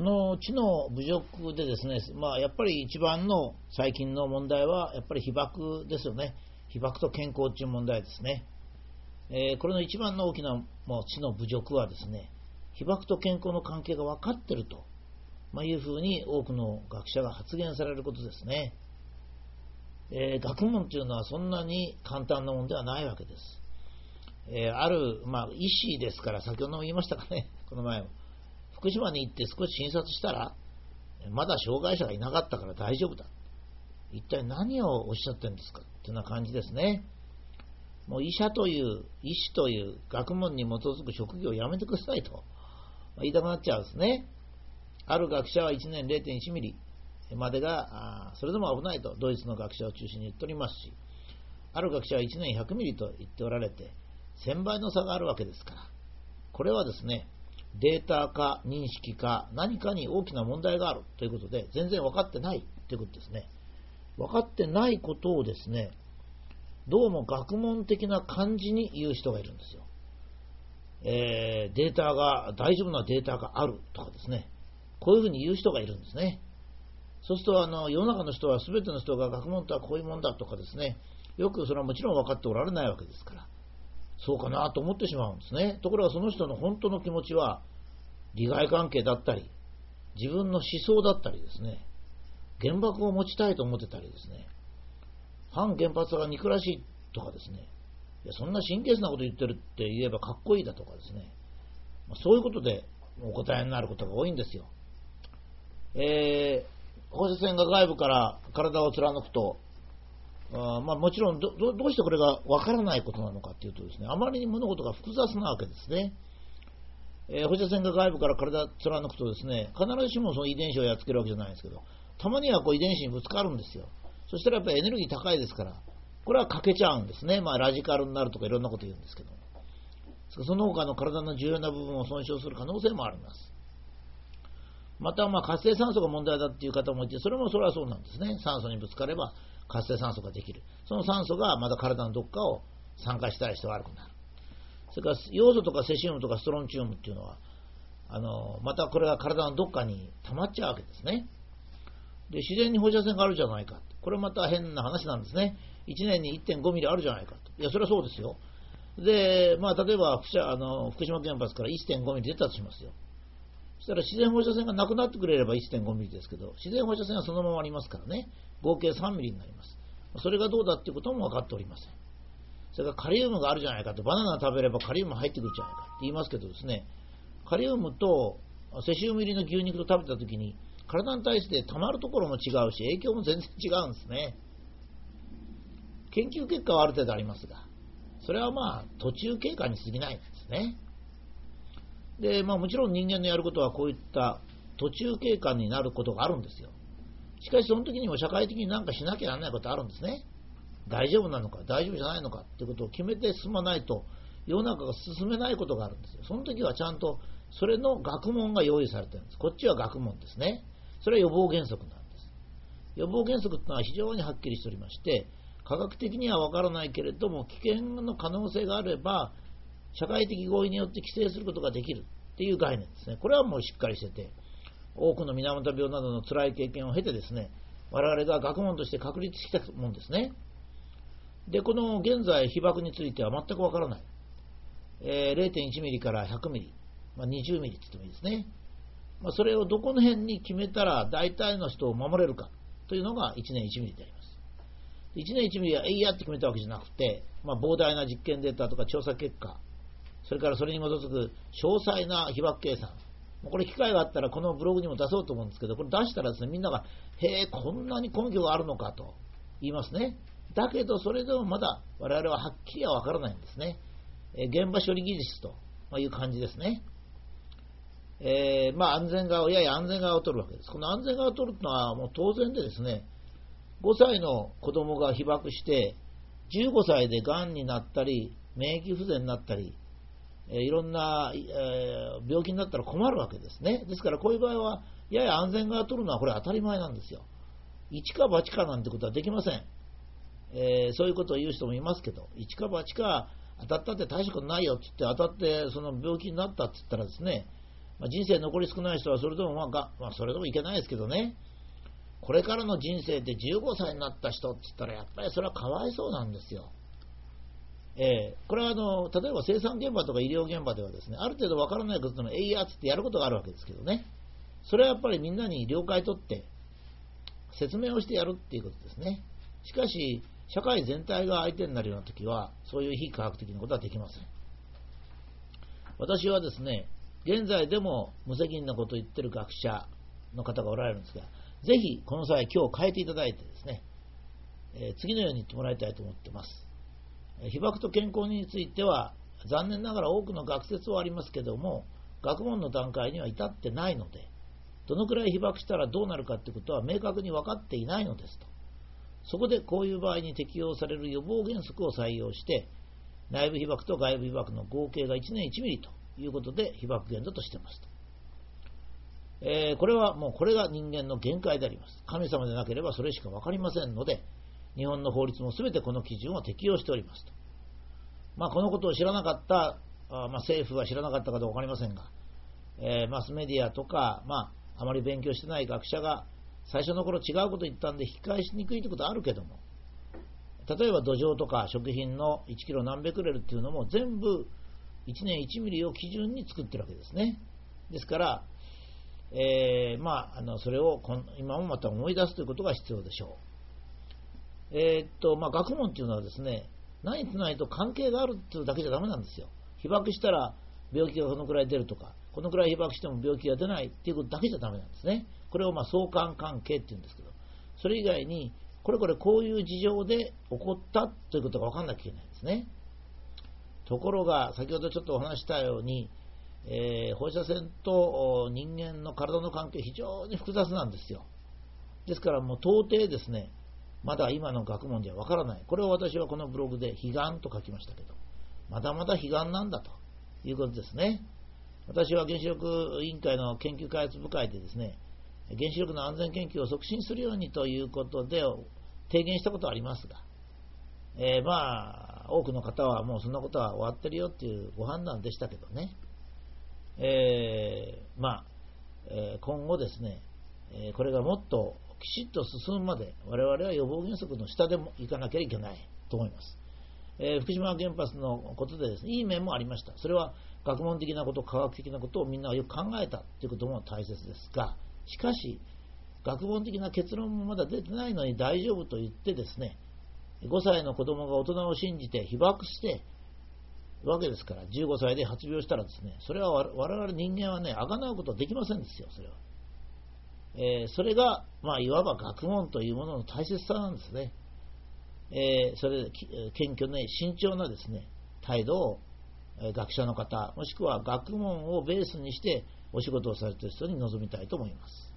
この知の侮辱でですね、まあ、やっぱり一番の最近の問題は、やっぱり被爆ですよね。被爆と健康という問題ですね。えー、これの一番の大きなもう知の侮辱はですね、被爆と健康の関係が分かっていると、まあ、いうふうに多くの学者が発言されることですね。えー、学問というのはそんなに簡単なものではないわけです。えー、ある、まあ、医師ですから、先ほども言いましたかね、この前も。福島に行って少し診察したら、まだ障害者がいなかったから大丈夫だ。一体何をおっしゃってるんですかっていうな感じですね。もう医者という、医師という学問に基づく職業をやめてくださいと言いたくなっちゃうんですね。ある学者は1年0.1ミリまでが、それでも危ないとドイツの学者を中心に言っておりますし、ある学者は1年100ミリと言っておられて、1000倍の差があるわけですから、これはですね、データか認識か何かに大きな問題があるということで、全然分かってないということですね。分かってないことをですね、どうも学問的な感じに言う人がいるんですよ。えー、データが、大丈夫なデータがあるとかですね、こういうふうに言う人がいるんですね。そうするとあの世の中の人は全ての人が学問とはこういうもんだとかですね、よくそれはもちろん分かっておられないわけですから、そうかなと思ってしまうんですね。ところがその人の本当の気持ちは、利害関係だったり、自分の思想だったりですね、原爆を持ちたいと思ってたりですね、反原発が憎らしいとかですね、いやそんな神経質なこと言ってるって言えばかっこいいだとかですね、そういうことでお答えになることが多いんですよ。えー、放射線が外部から体を貫くと、あまあ、もちろんどどうしてこれがわからないことなのかというとですね、あまりに物事が複雑なわけですね。えー、放射線が外部から体を貫くとですね、必ずしもその遺伝子をやっつけるわけじゃないんですけど、たまにはこう遺伝子にぶつかるんですよ。そしたらやっぱりエネルギー高いですから、これは欠けちゃうんですね。まあ、ラジカルになるとかいろんなこと言うんですけどその他の体の重要な部分を損傷する可能性もあります。また、ま、活性酸素が問題だっていう方もいて、それもそれはそうなんですね。酸素にぶつかれば活性酸素ができる。その酸素がまた体のどっかを酸化したりして悪くなる。それから要素とかセシウムとかストロンチウムっていうのは、あのまたこれが体のどっかに溜まっちゃうわけですね。で、自然に放射線があるじゃないか。これまた変な話なんですね。1年に1.5ミリあるじゃないかと。いや、それはそうですよ。で、まあ、例えばあの福島原発から1.5ミリ出たとしますよ。そしたら自然放射線がなくなってくれれば1.5ミリですけど、自然放射線はそのままありますからね、合計3ミリになります。それがどうだっていうことも分かっておりません。それからカリウムがあるじゃないかと、バナナ食べればカリウム入ってくるじゃないかって言いますけどですね、カリウムとセシウム入りの牛肉と食べたときに、体に対して溜まるところも違うし、影響も全然違うんですね。研究結果はある程度ありますが、それはまあ途中経過に過ぎないんですね。で、まあもちろん人間のやることはこういった途中経過になることがあるんですよ。しかしその時にも社会的に何かしなきゃならないことあるんですね。大丈夫なのか、大丈夫じゃないのかっていうことを決めて進まないと、世の中が進めないことがあるんですよ。その時はちゃんとそれの学問が用意されてるんです。こっちは学問ですね。それは予防原則なんです。予防原則というのは非常にはっきりしておりまして、科学的にはわからないけれども、危険の可能性があれば、社会的合意によって規制することができるっていう概念ですね。これはもうしっかりしてて、多くの水俣病などの辛い経験を経てですね、我々が学問として確立してきたもんですね。で、この現在、被爆については全くわからない。えー、0.1ミリから100ミリ、まあ、20ミリって言ってもいいですね。まあ、それをどこの辺に決めたら大体の人を守れるかというのが1年1ミリであります。1年1ミリはえいやって決めたわけじゃなくて、まあ、膨大な実験データとか調査結果、それからそれに基づく詳細な被爆計算、これ機会があったらこのブログにも出そうと思うんですけど、これ出したらですね、みんなが、へえ、こんなに根拠があるのかと言いますね。だけど、それでもまだ我々ははっきりはわからないんですね。え現場処理技術という感じですね。えー、まあ安全側を、やや安全側を取るわけです。この安全側を取るというのはもう当然でですね、5歳の子供が被爆して、15歳でがんになったり、免疫不全になったり、えいろんな、え病気になったら困るわけですね。ですからこういう場合は、やや安全側を取るのはこれ当たり前なんですよ。一か八かなんてことはできません。えー、そういうことを言う人もいますけど、一か八か当たったって大したことないよって言って当たってその病気になったって言ったらですね、まあ、人生残り少ない人はそれでもまあが、まあ、それでもいけないですけどね、これからの人生で15歳になった人って言ったら、やっぱりそれはかわいそうなんですよ。えー、これはあの例えば生産現場とか医療現場ではですねある程度わからないことでもえいやつってやることがあるわけですけどね。それはやっぱりみんなに了解取って説明をしてやるっていうことですね。しかし社会全体が相手になるような時はそういう非科学的なことはできません。私はですね現在でも無責任なことを言ってる学者の方がおられるんですがぜひこの際今日変えていただいてですね、えー、次のように言ってもらいたいと思ってます。被爆と健康については残念ながら多くの学説はありますけども学問の段階には至ってないのでどのくらい被爆したらどうなるかということは明確に分かっていないのですと。そこでこういう場合に適用される予防原則を採用して内部被爆と外部被爆の合計が1年1ミリということで被爆限度としていますと、えー、これはもうこれが人間の限界であります。神様でなければそれしか分かりませんので日本の法律も全てこの基準を適用しておりますと。まあ、このことを知らなかった、あまあ、政府は知らなかったかどうか分かりませんが、えー、マスメディアとか、まあ、あまり勉強してない学者が最初の頃違うこと言ったんで引き返しにくいということはあるけども、例えば土壌とか食品の1キロ何百レルっていうのも全部1年1ミリを基準に作ってるわけですね。ですから、えー、まあ、あのそれを今もまた思い出すということが必要でしょう。えー、っと、まあ、学問っていうのはですね、何とないと関係があるっていうだけじゃダメなんですよ。被爆したら病気がこのくらい出るとか、このくらい被爆しても病気が出ないっていうことだけじゃダメなんですね。これをまあ相関関係っていうんですけど、それ以外に、これこれこういう事情で起こったということが分かんなきゃいけないんですね。ところが、先ほどちょっとお話したように、えー、放射線と人間の体の関係、非常に複雑なんですよ。ですからもう到底ですね、まだ今の学問ではわからない。これを私はこのブログで悲願と書きましたけど、まだまだ悲願なんだということですね。私は原子力委員会の研究開発部会でですね、原子力の安全研究を促進するようにということで提言したことはありますが、えー、まあ、多くの方はもうそんなことは終わってるよっていうご判断でしたけどね、えー、まあ、えー、今後ですね、えこれがもっときちっと進むまで我々は予防原則の下でも行かなきゃいけないと思います。えー、福島原発のことでですね、いい面もありました。それは学問的なこと、科学的なことをみんながよく考えたということも大切ですが、しかし、学問的な結論もまだ出てないのに大丈夫と言ってですね、5歳の子供が大人を信じて被爆してわけですから、15歳で発病したらですね、それは我々人間はね、あがなうことはできませんですよ、それは。えー、それが、まあ、いわば学問というものの大切さなんですね。えー、それで謙虚ね、慎重なですね、態度を学者の方、もしくは学問をベースにしてお仕事をされている人に臨みたいと思います。